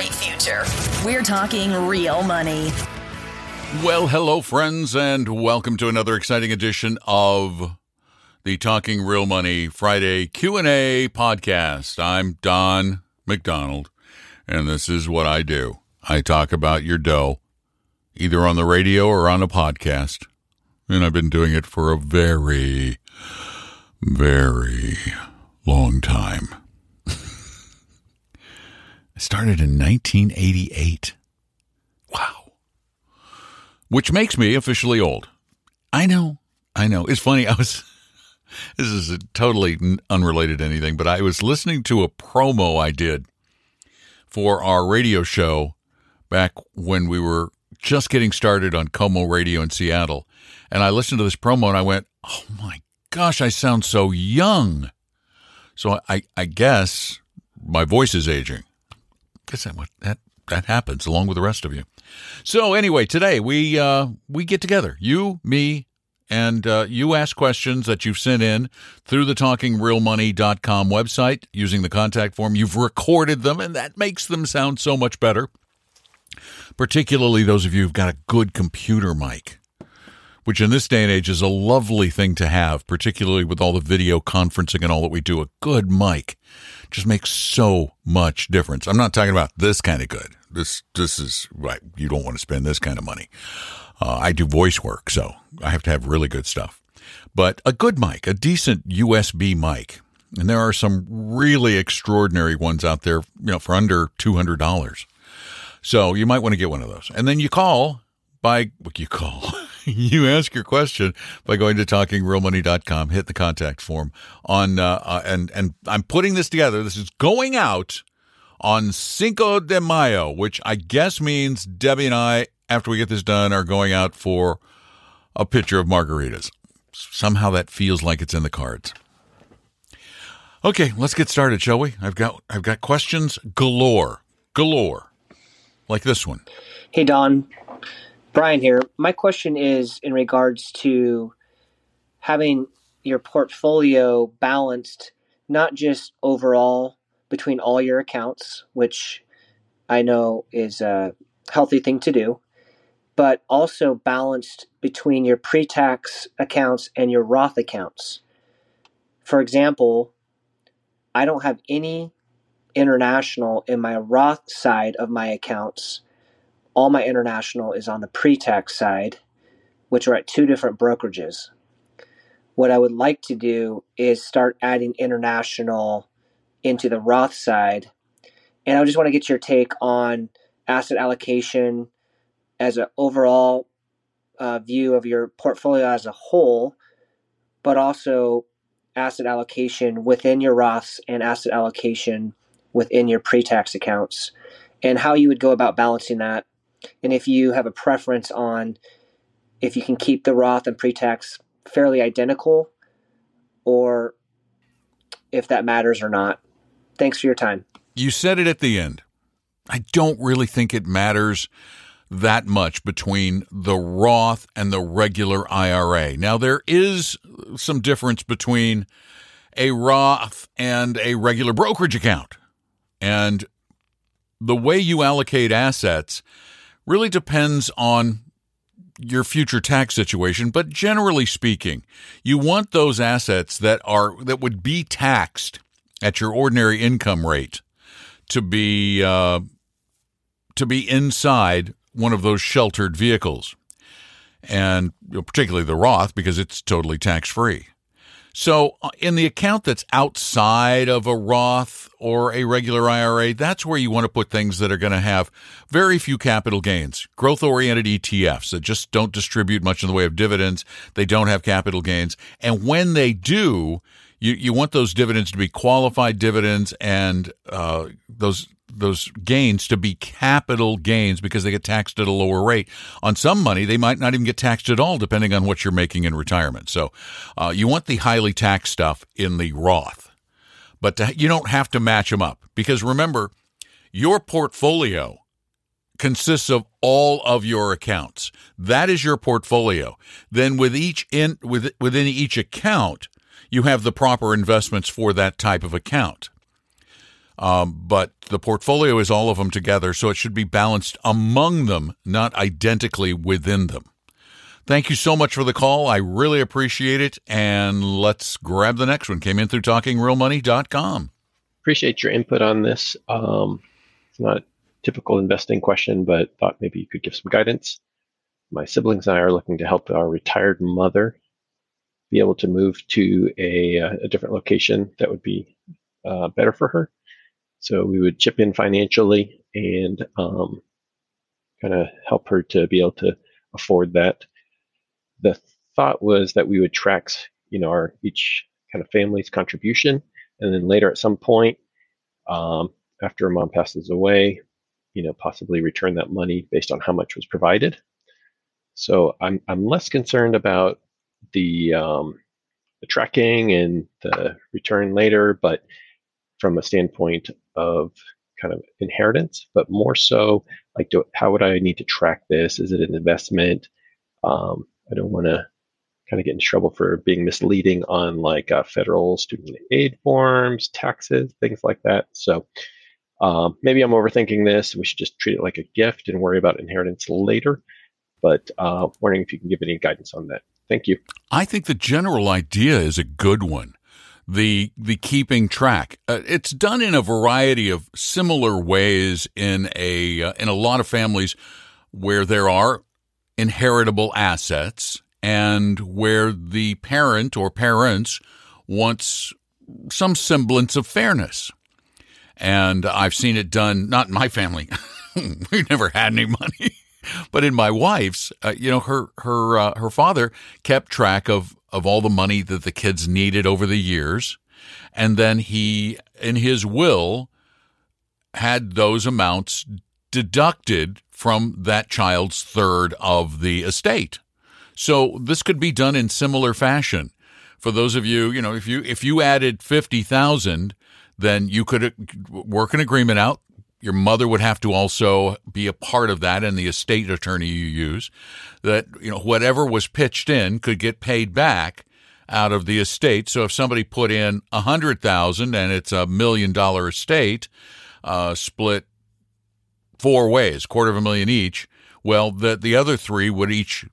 great future. We're talking real money. Well, hello, friends, and welcome to another exciting edition of the Talking Real Money Friday Q&A podcast. I'm Don McDonald, and this is what I do. I talk about your dough, either on the radio or on a podcast, and I've been doing it for a very, very long time. Started in 1988. Wow which makes me officially old. I know. I know. It's funny. I was, this is totally unrelated to anything, but I was listening to a promo I did for our radio show back when we were just getting started on KOMO Radio in Seattle. And I listened to this promo and I went, oh my gosh, I sound so young. So I, I guess my voice is aging. Guess that, that, that happens along with the rest of you. So anyway, today we uh, we get together, you, me, and uh, you ask questions that you've sent in through the talkingrealmoney.com website using the contact form. You've recorded them, and that makes them sound so much better. Particularly those of you who've got a good computer mic, which in this day and age is a lovely thing to have, particularly with all the video conferencing and all that we do. A good mic just makes so much difference. I'm not talking about this kind of good. This this is right. You don't want to spend this kind of money. Uh, I do voice work, so I have to have really good stuff. But a good mic, a decent USB mic, and there are some really extraordinary ones out there, you know, for under two hundred dollars. So you might want to get one of those, and then you call by what you call. you ask your question by going to talkingrealmoney.com, hit the contact form on, uh, uh, and, and I'm putting this together. This is going out on Cinco de Mayo, which I guess means Debbie and I, after we get this done, are going out for a pitcher of margaritas. Somehow that feels like it's in the cards. Okay, let's get started, shall we? I've got I've got questions galore, galore, like this one. Hey Don, Brian here. My question is in regards to having your portfolio balanced, not just overall between all your accounts, which I know is a healthy thing to do, but also balanced between your pre tax accounts and your Roth accounts. For example, I don't have any international in my Roth side of my accounts all my international is on the pre-tax side, which are at two different brokerages. What I would like to do is start adding international into the Roth side. And I just want to get your take on asset allocation as an overall uh, view of your portfolio as a whole, but also asset allocation within your Roths and asset allocation within your pre tax accounts, and how you would go about balancing that and if you have a preference on if you can keep the Roth and pre-tax fairly identical or if that matters or not. Thanks for your time. You said it at the end. I don't really think it matters that much between the Roth and the regular IRA. Now, there is some difference between a Roth and a regular brokerage account. And the way you allocate assets really depends on your future tax situation, but generally speaking, you want those assets that are that would be taxed at your ordinary income rate to be uh, to be inside one of those sheltered vehicles, and particularly the Roth because it's totally tax free. So, uh, in the account that's outside of a Roth or a regular IRA, that's where you want to put things that are going to have very few capital gains. Growth oriented ETFs that just don't distribute much in the way of dividends. They don't have capital gains. And when they do, you, you want those dividends to be qualified dividends and uh, those those gains to be capital gains because they get taxed at a lower rate. On some money, they might not even get taxed at all, depending on what you're making in retirement. So uh, you want the highly taxed stuff in the Roth, but to, you don't have to match them up because remember, your portfolio consists of all of your accounts. That is your portfolio. Then with each in with, within each account, you have the proper investments for that type of account. Um, but the portfolio is all of them together, so it should be balanced among them, not identically within them. Thank you so much for the call. I really appreciate it. And let's grab the next one. Came in through talkingrealmoney.com. Appreciate your input on this. Um, it's not a typical investing question, but thought maybe you could give some guidance. My siblings and I are looking to help our retired mother be able to move to a, a different location that would be uh, better for her. So we would chip in financially and um, kind of help her to be able to afford that. The thought was that we would track, you know, our each kind of family's contribution, and then later at some point, um, after mom passes away, you know, possibly return that money based on how much was provided. So I'm I'm less concerned about the um, the tracking and the return later, but from a standpoint of kind of inheritance, but more so like, do, how would I need to track this? Is it an investment? Um, I don't want to kind of get in trouble for being misleading on like uh, federal student aid forms, taxes, things like that. So um, maybe I'm overthinking this. We should just treat it like a gift and worry about inheritance later. But uh, wondering if you can give any guidance on that. Thank you. I think the general idea is a good one the the keeping track. Uh, it's done in a variety of similar ways in a uh, in a lot of families where there are inheritable assets and where the parent or parents wants some semblance of fairness. And I've seen it done not in my family. we never had any money. But in my wife's, uh, you know, her her uh, her father kept track of of all the money that the kids needed over the years. And then he, in his will, had those amounts deducted from that child's third of the estate. So this could be done in similar fashion. For those of you, you know, if you if you added 50,000, then you could uh, work an agreement out. Your mother would have to also be a part of that and the estate attorney you use that you know whatever was pitched in could get paid back out of the estate. So if somebody put in a hundred thousand and it's a million dollar estate, uh, split four ways, quarter of a million each, well, the the other three would each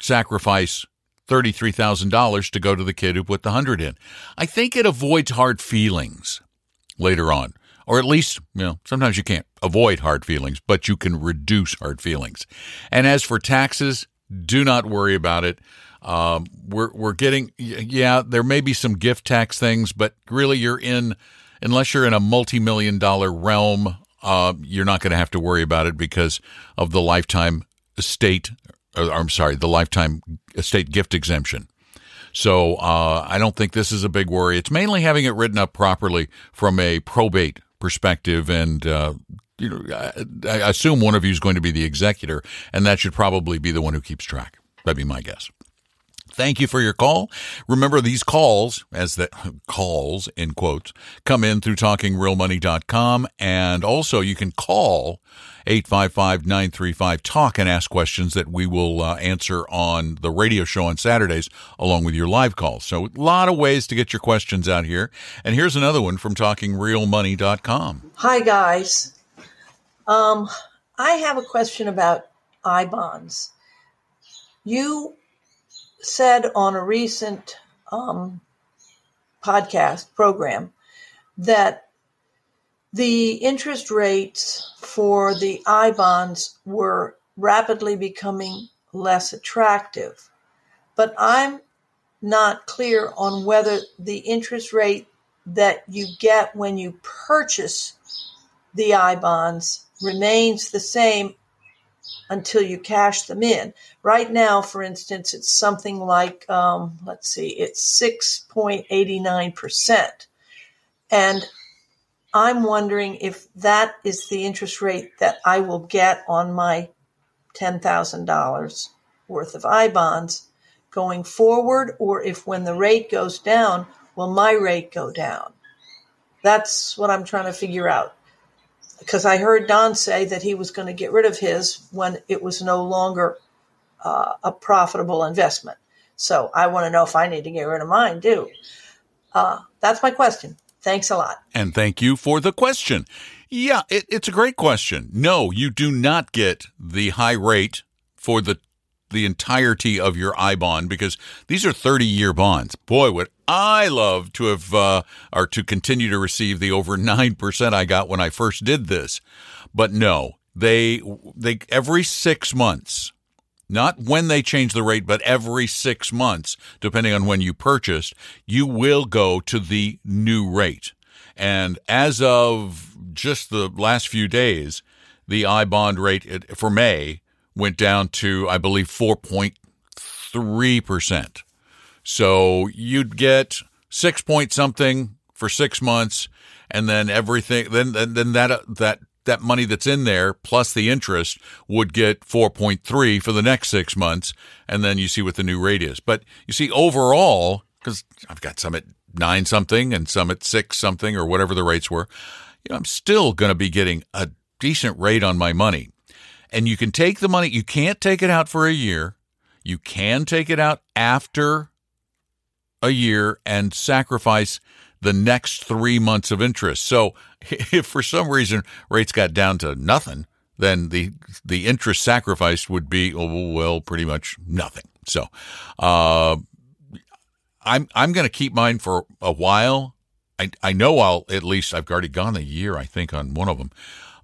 sacrifice thirty-three thousand dollars to go to the kid who put the hundred in. I think it avoids hard feelings later on or at least, you know, sometimes you can't avoid hard feelings, but you can reduce hard feelings. And as for taxes, do not worry about it. Um, we're we're getting yeah, there may be some gift tax things, but really you're in unless you're in a multi-million dollar realm, uh, you're not going to have to worry about it because of the lifetime estate. Or, I'm sorry, the lifetime estate gift exemption. So uh, I don't think this is a big worry. It's mainly having it written up properly from a probate perspective and uh, you know I, I assume one of you is going to be the executor and that should probably be the one who keeps track that'd be my guess Thank you for your call. Remember these calls, as the calls in quotes, come in through talkingrealmoney.com. And also you can call 855-935-TALK and ask questions that we will uh, answer on the radio show on Saturdays along with your live calls. So a lot of ways to get your questions out here. And here's another one from talkingrealmoney.com. Hi guys. Um, I have a question about I bonds. You said on a recent um, podcast program that the interest rates for the I bonds were rapidly becoming less attractive. But I'm not clear on whether the interest rate that you get when you purchase the I bonds remains the same until you cash them in. Right now, for instance, it's something like, um, let's see, it's 6.89%. And I'm wondering if that is the interest rate that I will get on my $10,000 worth of I bonds going forward, or if when the rate goes down, will my rate go down? That's what I'm trying to figure out because I heard Don say that he was going to get rid of his when it was no longer uh, a profitable investment. So I want to know if I need to get rid of mine too. Uh, that's my question. Thanks a lot. And thank you for the question. Yeah, it, it's a great question. No, you do not get the high rate for the the entirety of your I bond because these are 30 year bonds. Boy, would I love to have uh, or to continue to receive the over 9% I got when I first did this. But no, they they every 6 months not when they change the rate, but every six months, depending on when you purchased, you will go to the new rate. And as of just the last few days, the I bond rate for May went down to, I believe, 4.3%. So you'd get six point something for six months, and then everything, then, then that, that that money that's in there plus the interest would get 4.3 for the next six months. And then you see what the new rate is. But you see, overall, because I've got some at nine something and some at six something or whatever the rates were, you know, I'm still going to be getting a decent rate on my money. And you can take the money, you can't take it out for a year. You can take it out after a year and sacrifice the next three months of interest. So if for some reason rates got down to nothing, then the the interest sacrificed would be oh, well pretty much nothing. So uh, I'm I'm going to keep mine for a while. I I know I'll at least I've already gone a year I think on one of them.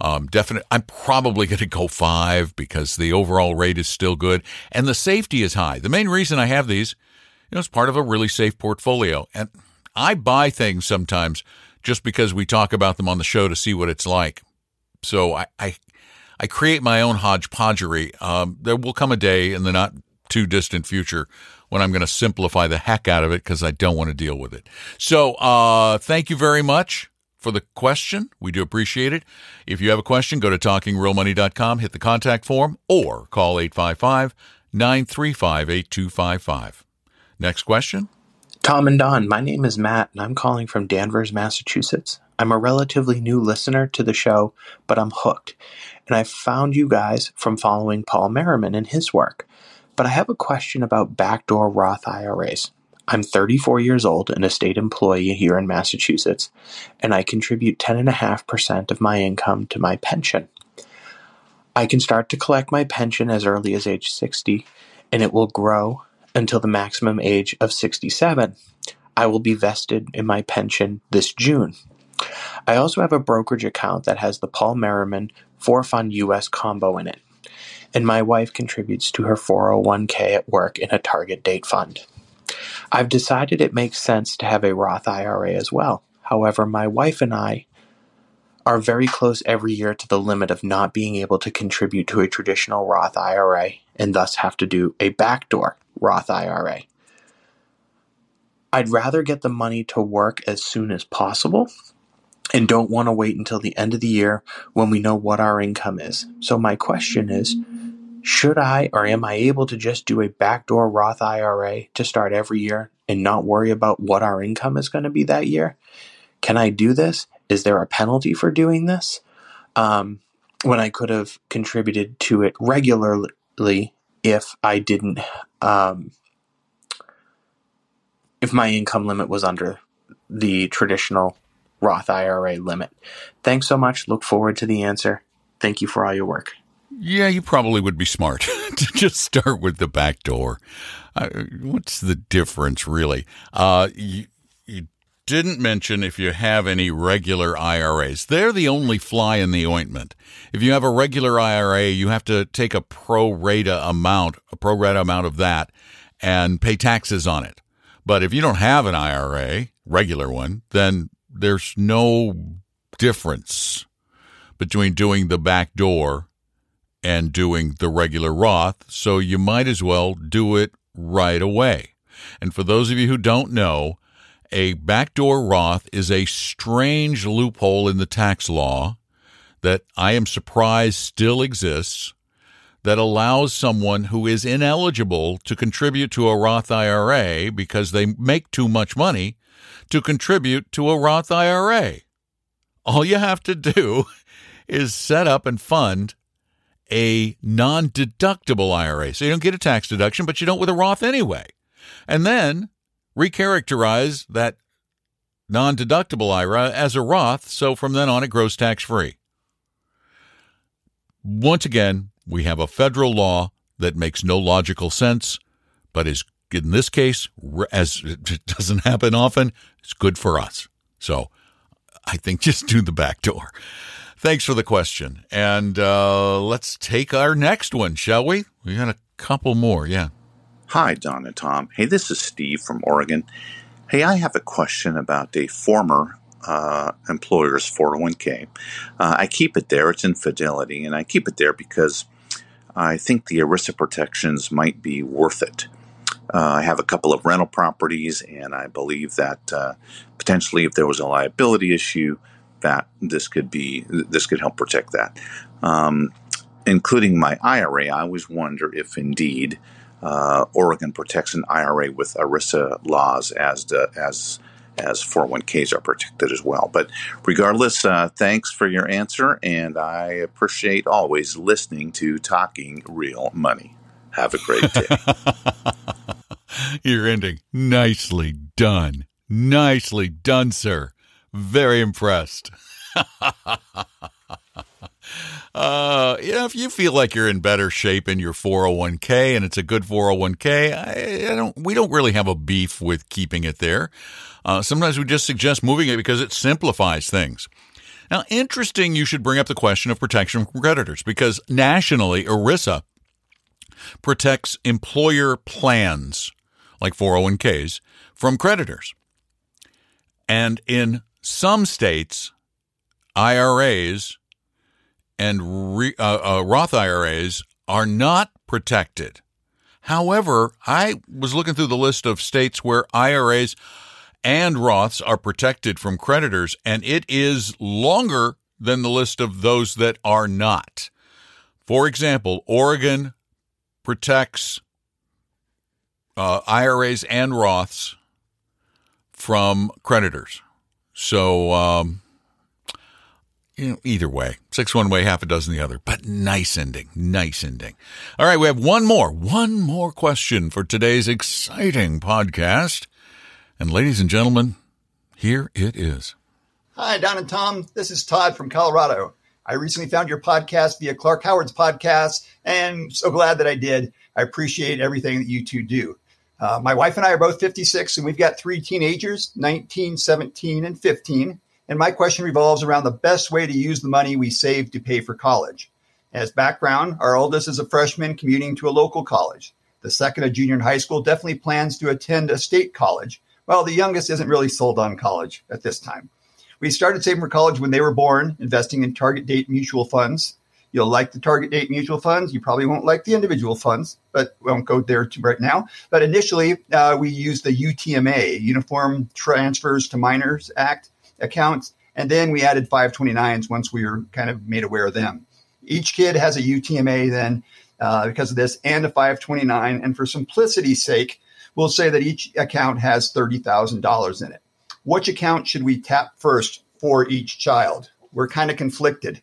Um, definite. I'm probably going to go five because the overall rate is still good and the safety is high. The main reason I have these, you know, it's part of a really safe portfolio and I buy things sometimes just because we talk about them on the show to see what it's like. So I, I, I create my own hodgepodgery. Um, there will come a day in the not too distant future when I'm going to simplify the heck out of it because I don't want to deal with it. So uh, thank you very much for the question. We do appreciate it. If you have a question, go to talkingrealmoney.com, hit the contact form, or call 855 935 8255. Next question. Tom and Don, my name is Matt, and I'm calling from Danvers, Massachusetts. I'm a relatively new listener to the show, but I'm hooked. And I found you guys from following Paul Merriman and his work. But I have a question about backdoor Roth IRAs. I'm 34 years old and a state employee here in Massachusetts, and I contribute 10.5% of my income to my pension. I can start to collect my pension as early as age 60, and it will grow until the maximum age of 67. I will be vested in my pension this June. I also have a brokerage account that has the Paul Merriman 4 Fund US combo in it, and my wife contributes to her 401k at work in a target date fund. I've decided it makes sense to have a Roth IRA as well. However, my wife and I are very close every year to the limit of not being able to contribute to a traditional Roth IRA and thus have to do a backdoor Roth IRA. I'd rather get the money to work as soon as possible and don't want to wait until the end of the year when we know what our income is. So, my question is should I or am I able to just do a backdoor Roth IRA to start every year and not worry about what our income is going to be that year? Can I do this? Is there a penalty for doing this? Um, when I could have contributed to it regularly if I didn't, um, if my income limit was under the traditional Roth IRA limit. Thanks so much. Look forward to the answer. Thank you for all your work. Yeah, you probably would be smart to just start with the back door. Uh, what's the difference, really? Uh, you, you didn't mention if you have any regular IRAs. They're the only fly in the ointment. If you have a regular IRA, you have to take a pro rata amount, a pro rata amount of that, and pay taxes on it. But if you don't have an IRA, regular one, then there's no difference between doing the back door and doing the regular Roth. So you might as well do it right away. And for those of you who don't know, a backdoor Roth is a strange loophole in the tax law that I am surprised still exists that allows someone who is ineligible to contribute to a Roth IRA because they make too much money to contribute to a Roth IRA. All you have to do is set up and fund a non deductible IRA. So you don't get a tax deduction, but you don't with a Roth anyway. And then recharacterize that non deductible IRA as a Roth, so from then on it grows tax free. Once again, we have a federal law that makes no logical sense, but is in this case, as it doesn't happen often, it's good for us. So I think just do the back door. Thanks for the question. And uh, let's take our next one, shall we? We got a couple more. Yeah. Hi, Don and Tom. Hey, this is Steve from Oregon. Hey, I have a question about a former uh, employer's 401k. Uh, I keep it there, it's in Fidelity, and I keep it there because I think the ERISA protections might be worth it. Uh, I have a couple of rental properties, and I believe that uh, potentially, if there was a liability issue, that this could be this could help protect that. Um, including my IRA, I always wonder if indeed uh, Oregon protects an IRA with ERISA laws as the, as as 401ks are protected as well. But regardless, uh, thanks for your answer, and I appreciate always listening to Talking Real Money. Have a great day. You're ending nicely done. Nicely done, sir. Very impressed. Uh, you know, if you feel like you're in better shape in your 401k and it's a good 401k, I, I don't. We don't really have a beef with keeping it there. Uh, sometimes we just suggest moving it because it simplifies things. Now, interesting. You should bring up the question of protection from creditors because nationally, ERISA protects employer plans like 401ks from creditors, and in some states, IRAs and re, uh, uh, Roth IRAs are not protected. However, I was looking through the list of states where IRAs and Roths are protected from creditors, and it is longer than the list of those that are not. For example, Oregon protects uh, IRAs and Roths from creditors. So, um, you know, either way, six one way, half a dozen the other. But nice ending, nice ending. All right, we have one more, one more question for today's exciting podcast. And ladies and gentlemen, here it is. Hi, Don and Tom. This is Todd from Colorado. I recently found your podcast via Clark Howard's podcast, and so glad that I did. I appreciate everything that you two do. Uh, my wife and I are both 56, and we've got three teenagers 19, 17, and 15. And my question revolves around the best way to use the money we save to pay for college. As background, our oldest is a freshman commuting to a local college. The second, a junior in high school, definitely plans to attend a state college, while the youngest isn't really sold on college at this time. We started saving for college when they were born, investing in target date mutual funds. You'll like the target date mutual funds. You probably won't like the individual funds, but we won't go there right now. But initially, uh, we used the UTMA, Uniform Transfers to Minors Act, accounts. And then we added 529s once we were kind of made aware of them. Each kid has a UTMA then uh, because of this and a 529. And for simplicity's sake, we'll say that each account has $30,000 in it. Which account should we tap first for each child? We're kind of conflicted.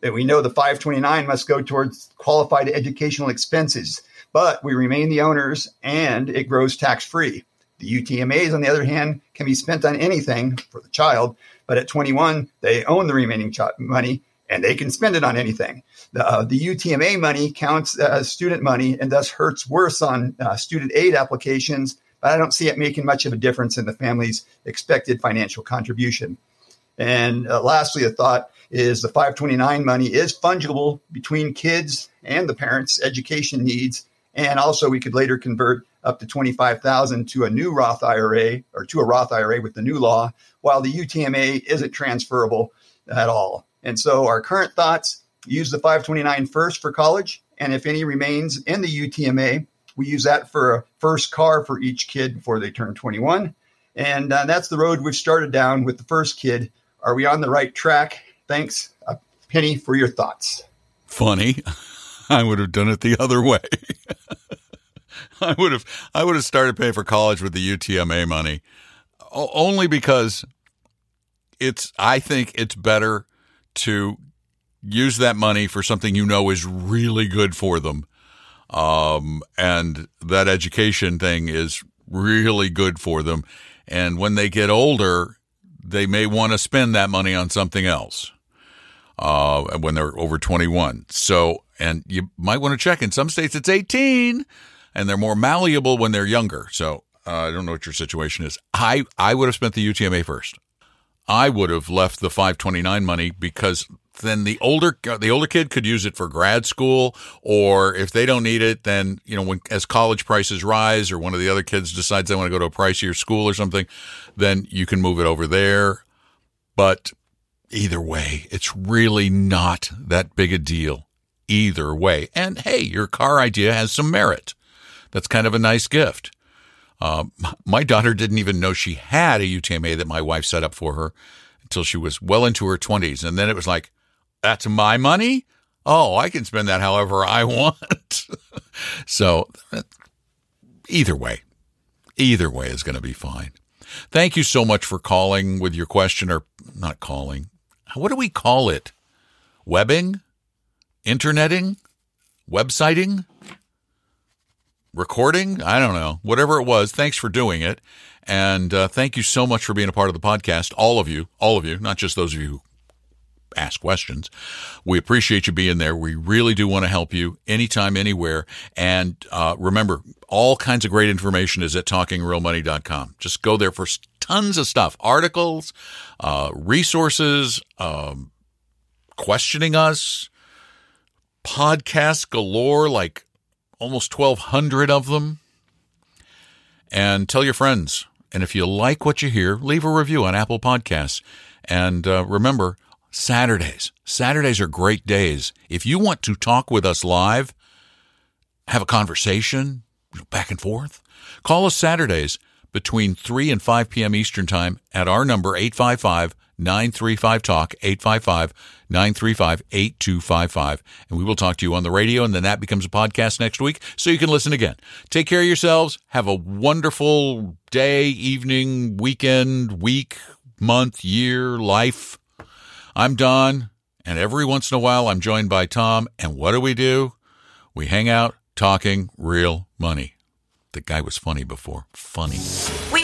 That we know the 529 must go towards qualified educational expenses, but we remain the owners and it grows tax free. The UTMAs, on the other hand, can be spent on anything for the child, but at 21, they own the remaining ch- money and they can spend it on anything. The, uh, the UTMA money counts as student money and thus hurts worse on uh, student aid applications, but I don't see it making much of a difference in the family's expected financial contribution. And uh, lastly, a thought is the 529 money is fungible between kids and the parents' education needs. And also, we could later convert up to 25,000 to a new Roth IRA or to a Roth IRA with the new law, while the UTMA isn't transferable at all. And so our current thoughts use the 529 first for college, and if any remains in the UTMA, we use that for a first car for each kid before they turn 21. And uh, that's the road we've started down with the first kid. Are we on the right track? Thanks, a penny for your thoughts. Funny. I would have done it the other way. I would have I would have started paying for college with the UTMA money, o- only because it's I think it's better to use that money for something you know is really good for them, um, and that education thing is really good for them, and when they get older, they may want to spend that money on something else uh, when they're over 21. So, and you might want to check. In some states, it's 18, and they're more malleable when they're younger. So, uh, I don't know what your situation is. I I would have spent the UTMA first. I would have left the 529 money because then the older the older kid could use it for grad school or if they don't need it then you know when as college prices rise or one of the other kids decides they want to go to a pricier school or something then you can move it over there but either way it's really not that big a deal either way and hey your car idea has some merit that's kind of a nice gift uh, my daughter didn't even know she had a UTMA that my wife set up for her until she was well into her 20s. And then it was like, that's my money? Oh, I can spend that however I want. so either way, either way is going to be fine. Thank you so much for calling with your question or not calling. What do we call it? Webbing? Interneting? Websiting? Recording. I don't know, whatever it was. Thanks for doing it. And uh, thank you so much for being a part of the podcast. All of you, all of you, not just those of you who ask questions. We appreciate you being there. We really do want to help you anytime, anywhere. And uh, remember, all kinds of great information is at talkingrealmoney.com. Just go there for tons of stuff articles, uh, resources, um, questioning us, podcasts galore like almost 1,200 of them. And tell your friends. And if you like what you hear, leave a review on Apple Podcasts. And uh, remember, Saturdays. Saturdays are great days. If you want to talk with us live, have a conversation back and forth, call us Saturdays between 3 and 5 p.m. Eastern Time at our number 855 935 Talk, 855 935 8255. And we will talk to you on the radio, and then that becomes a podcast next week so you can listen again. Take care of yourselves. Have a wonderful day, evening, weekend, week, month, year, life. I'm Don, and every once in a while I'm joined by Tom. And what do we do? We hang out talking real money. The guy was funny before. Funny. We